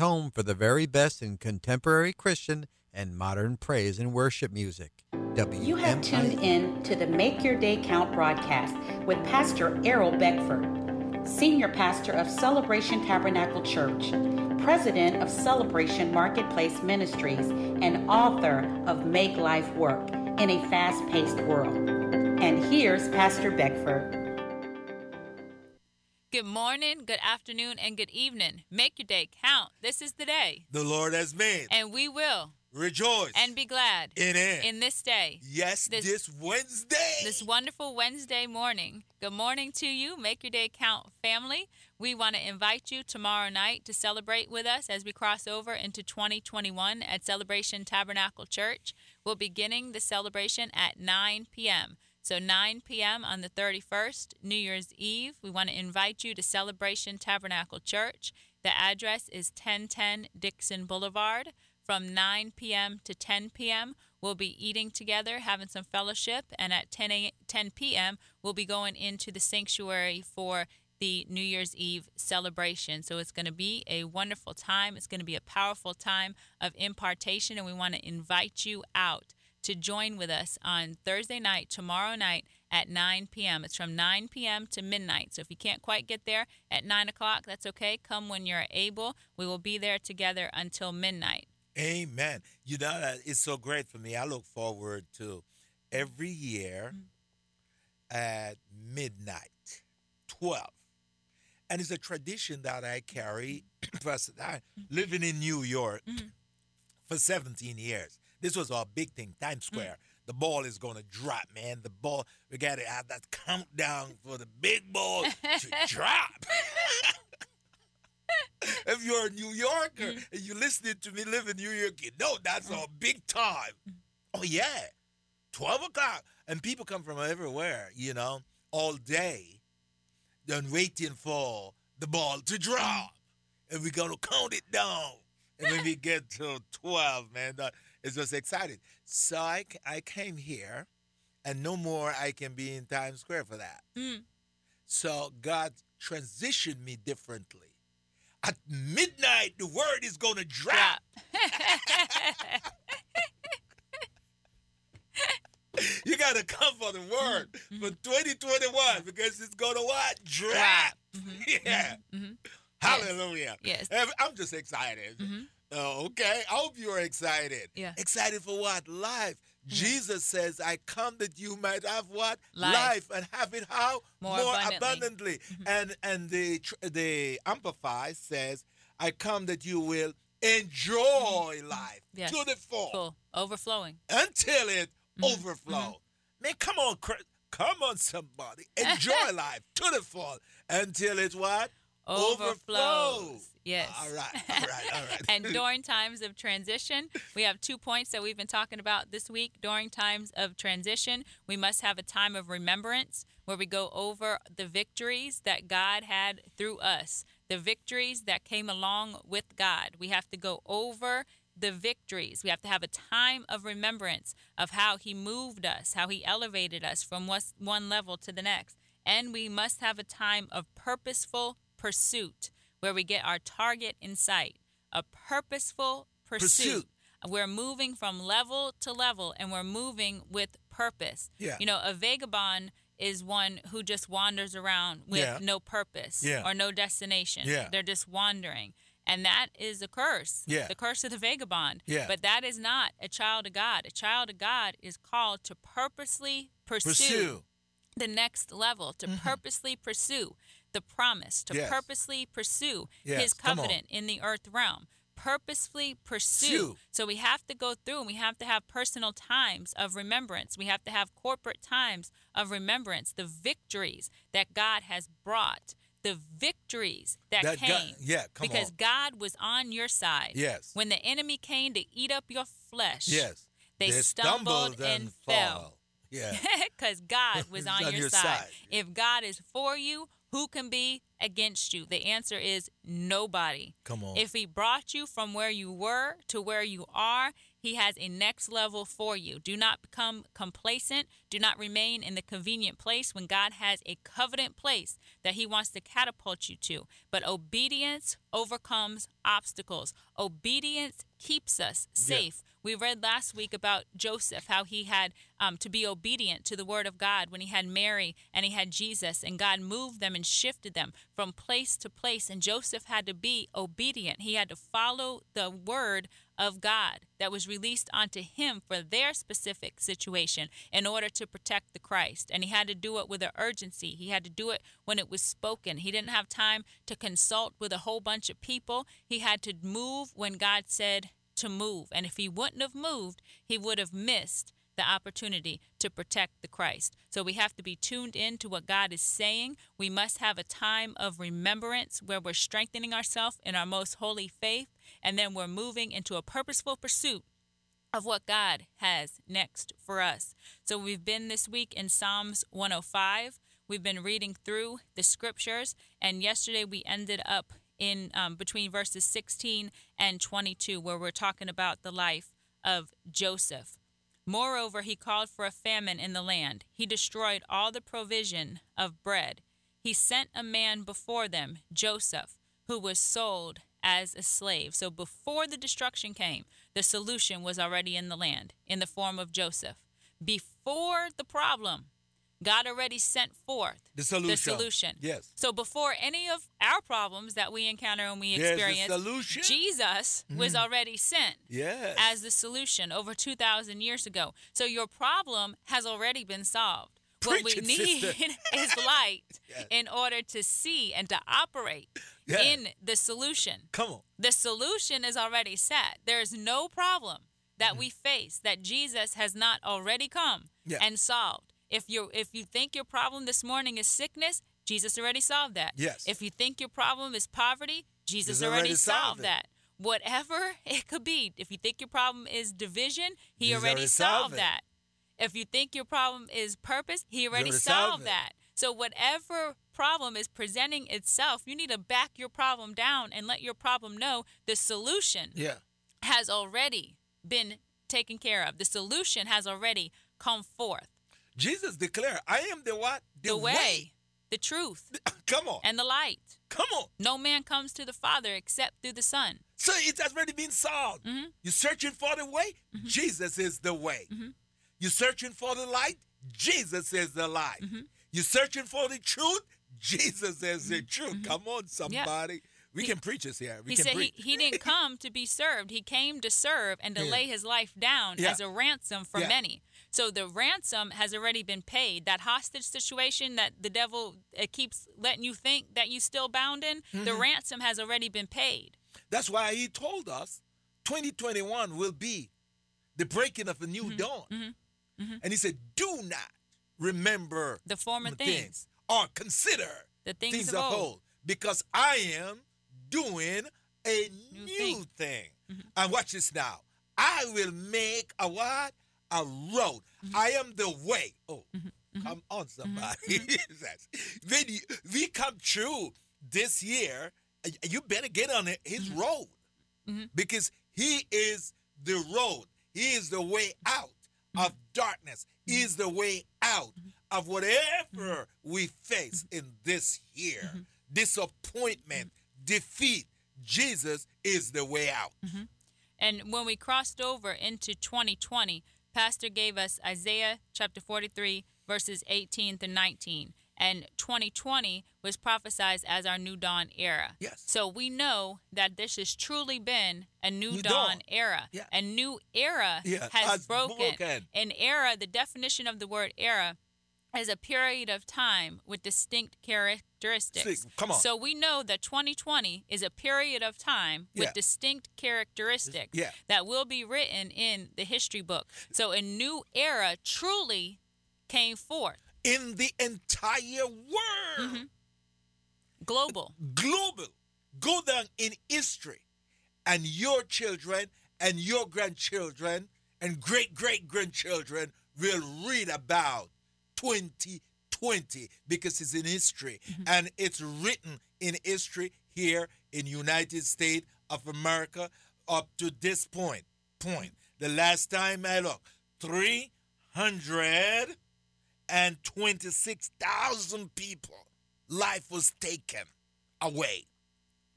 home for the very best in contemporary Christian and modern praise and worship music. You have tuned in to the Make Your Day Count broadcast with Pastor Errol Beckford, Senior Pastor of Celebration Tabernacle Church, President of Celebration Marketplace Ministries, and author of Make Life Work in a Fast Paced World. And here's Pastor Beckford. Good morning, good afternoon, and good evening. Make your day count. This is the day. The Lord has made. And we will rejoice and be glad in it. In this day. Yes, this, this Wednesday. This wonderful Wednesday morning. Good morning to you, Make Your Day Count family. We want to invite you tomorrow night to celebrate with us as we cross over into 2021 at Celebration Tabernacle Church. We'll be beginning the celebration at 9 p.m. So 9 p.m. on the 31st, New Year's Eve, we want to invite you to Celebration Tabernacle Church. The address is 1010 Dixon Boulevard. From 9 p.m. to 10 p.m., we'll be eating together, having some fellowship, and at 10, a, 10 p.m., we'll be going into the sanctuary for the New Year's Eve celebration. So it's going to be a wonderful time. It's going to be a powerful time of impartation, and we want to invite you out to join with us on Thursday night, tomorrow night at 9 p.m. It's from 9 p.m. to midnight. So if you can't quite get there at 9 o'clock, that's okay. Come when you're able. We will be there together until midnight. Amen. You know, that it's so great for me. I look forward to every year mm-hmm. at midnight, 12. And it's a tradition that I carry. Plus, I living in New York mm-hmm. for 17 years. This was our big thing, Times mm. Square. Mm. The ball is gonna drop, man. The ball, we gotta have that countdown for the big ball to drop. if you're a New Yorker mm. and you're listening to me live in New York, you know that's mm. our big time. Oh yeah, twelve o'clock, and people come from everywhere, you know, all day, then waiting for the ball to drop, and we're gonna count it down. And when we get to twelve, man, that is just excited. So I, I came here, and no more I can be in Times Square for that. Mm. So God transitioned me differently. At midnight, the word is going to drop. you got to come for the word mm-hmm. for 2021 because it's going to what? Drop. Mm-hmm. Yeah. Mm-hmm. Hallelujah. Yes. I'm just excited. Oh, okay. I hope you are excited. Yeah. Excited for what? Life. Yeah. Jesus says, I come that you might have what? Life, Life and have it how? More, More abundantly. abundantly. Mm-hmm. And and the the Amplify says, I come that you will enjoy mm-hmm. life yes. to the full. Overflowing. Until it mm-hmm. overflow. Mm-hmm. Man, come on, come on, somebody. Enjoy life to the full until it's what? overflows. Yes. All right. All right. All right. and during times of transition, we have two points that we've been talking about this week. During times of transition, we must have a time of remembrance where we go over the victories that God had through us, the victories that came along with God. We have to go over the victories. We have to have a time of remembrance of how He moved us, how He elevated us from one level to the next. And we must have a time of purposeful pursuit, where we get our target in sight, a purposeful pursuit. pursuit. We're moving from level to level and we're moving with purpose. Yeah. You know, a vagabond is one who just wanders around with yeah. no purpose yeah. or no destination. Yeah. They're just wandering. And that is a curse. Yeah. The curse of the vagabond. Yeah. But that is not a child of God. A child of God is called to purposely pursue, pursue. the next level, to mm-hmm. purposely pursue the promise, to yes. purposely pursue yes. his covenant in the earth realm. Purposefully pursue. So we have to go through and we have to have personal times of remembrance. We have to have corporate times of remembrance, the victories that God has brought the victories that, that came. God, yeah, because on. God was on your side. Yes. When the enemy came to eat up your flesh. Yes. They, they stumbled, stumbled, and, and fell. Yeah. Because God was on, on your, your side. side. If God is for you, who can be against you? The answer is nobody. Come on. If he brought you from where you were to where you are, he has a next level for you. Do not become complacent. Do not remain in the convenient place when God has a covenant place that He wants to catapult you to. But obedience overcomes obstacles. Obedience keeps us safe. We read last week about Joseph, how he had um, to be obedient to the word of God when he had Mary and he had Jesus, and God moved them and shifted them from place to place. And Joseph had to be obedient. He had to follow the word of God that was released onto him for their specific situation in order to protect the Christ. And he had to do it with an urgency. He had to do it when it was spoken. He didn't have time to consult with a whole bunch of people. He had to move when God said to move. And if he wouldn't have moved, he would have missed the opportunity to protect the Christ. So we have to be tuned in to what God is saying. We must have a time of remembrance where we're strengthening ourselves in our most holy faith, and then we're moving into a purposeful pursuit of what God has next for us. So we've been this week in Psalms 105. We've been reading through the scriptures, and yesterday we ended up in um, between verses 16 and 22, where we're talking about the life of Joseph. Moreover, he called for a famine in the land. He destroyed all the provision of bread. He sent a man before them, Joseph, who was sold as a slave. So before the destruction came, the solution was already in the land in the form of Joseph. Before the problem, God already sent forth The solution. the solution. Yes. So before any of our problems that we encounter and we There's experience, solution. Jesus was mm-hmm. already sent Yes. as the solution over 2,000 years ago. So your problem has already been solved. What we need is light Yes. in order to see and to operate Yeah. in the solution. Come on. The solution is already set. There's no problem that we face that Jesus has not already come Mm-hmm. Yeah. and solved. If you if you think your problem this morning is sickness, Jesus already solved that. Yes. If you think your problem is poverty, Jesus already, already solved that. Whatever it could be. If you think your problem is division, he He's already, already solved that. If you think your problem is purpose, he already, solved that. So whatever problem is presenting itself, you need to back your problem down and let your problem know the solution Yeah. has already been taken care of. The solution has already come forth. Jesus declared, I am the what? The, way, the truth, Come on. and the light. Come on. No man comes to the Father except through the Son. So it has already been solved. Mm-hmm. You're searching for the way? Jesus is the way. Mm-hmm. You're searching for the light? Jesus is the light. Mm-hmm. You're searching for the truth? Jesus is the truth. Come on, somebody. We can preach this here. We Mm-hmm. he can said he, preach. he didn't come to be served. He came to serve and to Yeah. lay his life down Yeah. as a ransom for Yeah. many. So the ransom has already been paid. That hostage situation that the devil uh, keeps letting you think that you still bound in, the Mm-hmm. ransom has already been paid. That's why he told us 2021 will be the breaking of a new Mm-hmm. dawn. Mm-hmm. And he said, do not remember The former things things, or consider the things, of old. because I am doing a New new, thing. thing. Mm-hmm. And watch this now. I will make a what? A road. Mm-hmm. I am the way. Oh, come on, somebody. when you, we come true this year, you better get on his road because he is the road. He is the way out of darkness. Is the way out mm-hmm. of whatever we face in this year. Mm-hmm. Disappointment, defeat. Jesus is the way out. Mm-hmm. And when we crossed over into 2020, Pastor gave us Isaiah chapter 43, verses 18 to 19. And 2020 was prophesied as our new dawn era. Yes. So we know that this has truly been a new, New dawn, dawn. era. Yeah. A new era Yeah, has has broken. broken. An era, the definition of the word era, is a period of time with distinct characteristics. See, come on. So we know that 2020 is a period of time with Yeah. distinct characteristics Yeah. that will be written in the history book. So a new era truly came forth, In the entire world. Mm-hmm. global. global. Go down in history, and your children and your grandchildren and great great grandchildren will read about 2020 because it's in history and it's written in history here in United States of America up to this point point the last time I looked 300 126,000 people life was taken away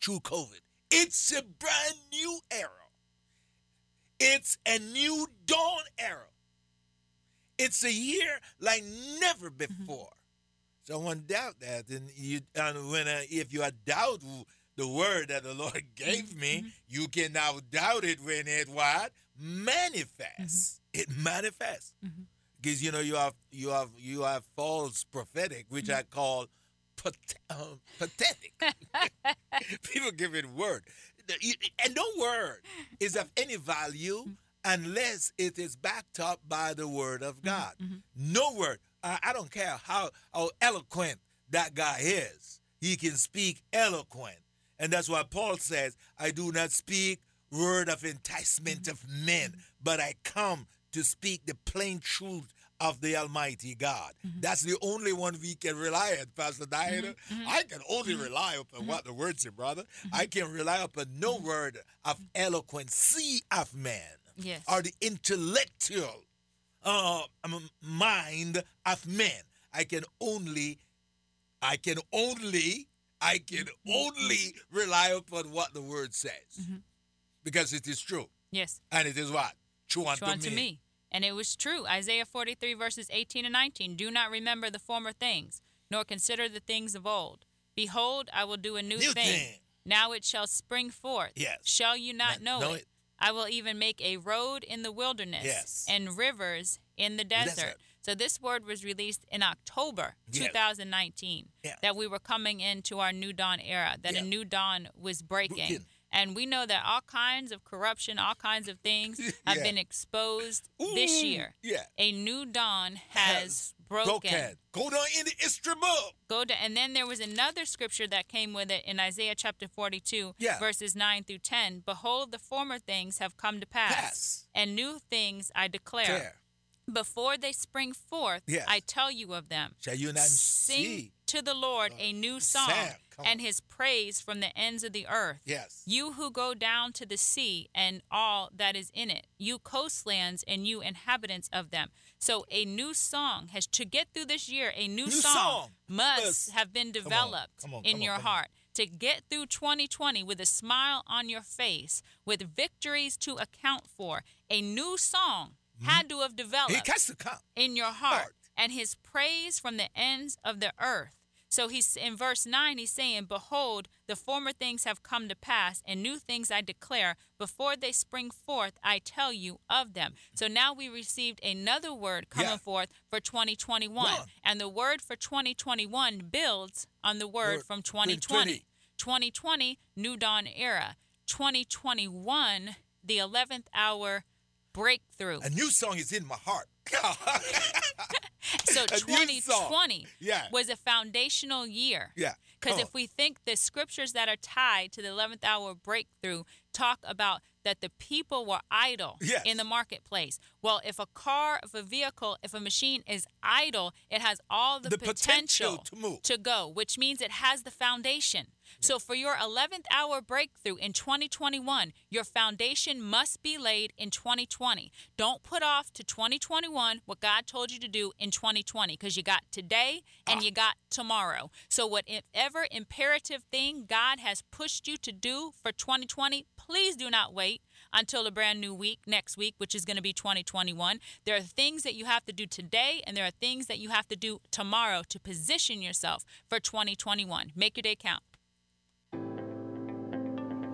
through COVID. It's a brand new era. It's a new dawn era. It's a year like never mm-hmm. before. Someone doubt that, and you and when uh, if you doubt the word that the Lord gave me, mm-hmm. you can now doubt it when it what manifests. Mm-hmm. It manifests because you know you have you have you have false prophetic, which I call pat- uh, pathetic. People give it word, and no word is of any value unless it is backed up by the word of mm-hmm, God. Mm-hmm. No word. I, I don't care how how eloquent that guy is. He can speak eloquent, and that's why Paul says, "I do not speak word of enticement mm-hmm. of men, but I come to speak the plain truth of the Almighty God. Mm-hmm. That's the only one we can rely on, Pastor Diana. Mm-hmm, mm-hmm. I can only rely upon what the word said, brother. I can rely upon no word of eloquency of man Yes. or the intellectual uh, um, mind of man. I can only, I can only, I can only rely upon what the word says, because it is true, Yes. and it is what true unto, True unto me. And it was true. Isaiah 43, verses 18 and 19. Do not remember the former things, nor consider the things of old. Behold, I will do a new, New thing. thing. Now it shall spring forth. Yes. Shall you not Not know, know it? it. I will even make a road in the wilderness Yes. and rivers in the desert. Desert. So this word was released in October Yes. 2019 Yes. that we were coming into our new dawn era, that Yeah. a new dawn was breaking. Breaking. And we know that all kinds of corruption, all kinds of things have Yeah. been exposed this year. yeah. A new dawn has, broken. Go down in the book. Go down. and then there was another scripture that came with it in Isaiah chapter 42, Yeah. verses 9 through 10. Behold, the former things have come to pass, and new things I declare. Before they spring forth, Yes. I tell you of them. Shall you not Sing see? to the Lord a new song Sam, come and on. his praise from the ends of the earth. Yes. You who go down to the sea and all that is in it, you coastlands and you inhabitants of them. So a new song has to get through this year. A new, New song, song must must- have been developed come on, in come on, your on. heart to get through 2020 with a smile on your face, with victories to account for. A new song mm-hmm. had to have developed He to come. in your heart, Heart. and his praise from the ends of the earth. So he's in verse 9, he's saying, Behold, the former things have come to pass, and new things I declare. Before they spring forth, I tell you of them. So now we received another word coming Yeah. forth for 2021. One. And the word for 2021 builds on the word Word from 2020. 2020. 2020, New Dawn Era. 2021, the 11th hour breakthrough. A new song is in my heart. So A new song. 2020 Yeah. was a foundational year. Yeah. Because if we think the scriptures that are tied to the 11th hour breakthrough talk about that the people were idle Yes. in the marketplace. Well, if a car, if a vehicle, if a machine is idle, it has all the, The potential to move. to go, which means it has the foundation. So for your 11th hour breakthrough in 2021, your foundation must be laid in 2020. Don't put off to 2021 what God told you to do in 2020 because you got today and you got tomorrow. So whatever imperative thing God has pushed you to do for 2020, please do not wait until a brand new week next week, which is going to be 2021. There are things that you have to do today, and there are things that you have to do tomorrow to position yourself for 2021. Make your day count.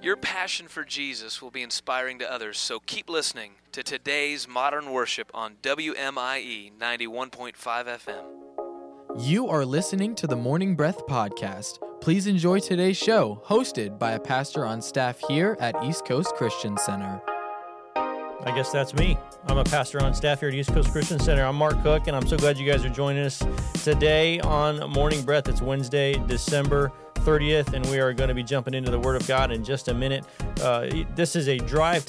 Your passion for Jesus will be inspiring to others, so keep listening to today's modern worship on WMIE 91.5 FM. You are listening to the Morning Breath Podcast. Please enjoy today's show, hosted by a pastor on staff here at East Coast Christian Center. I guess that's me. I'm a pastor on staff here at East Coast Christian Center. I'm Mark Cook, and I'm so glad you guys are joining us today on Morning Breath. It's Wednesday, December 30th, and we are going to be jumping into the Word of God in just a minute. Uh, this is a drive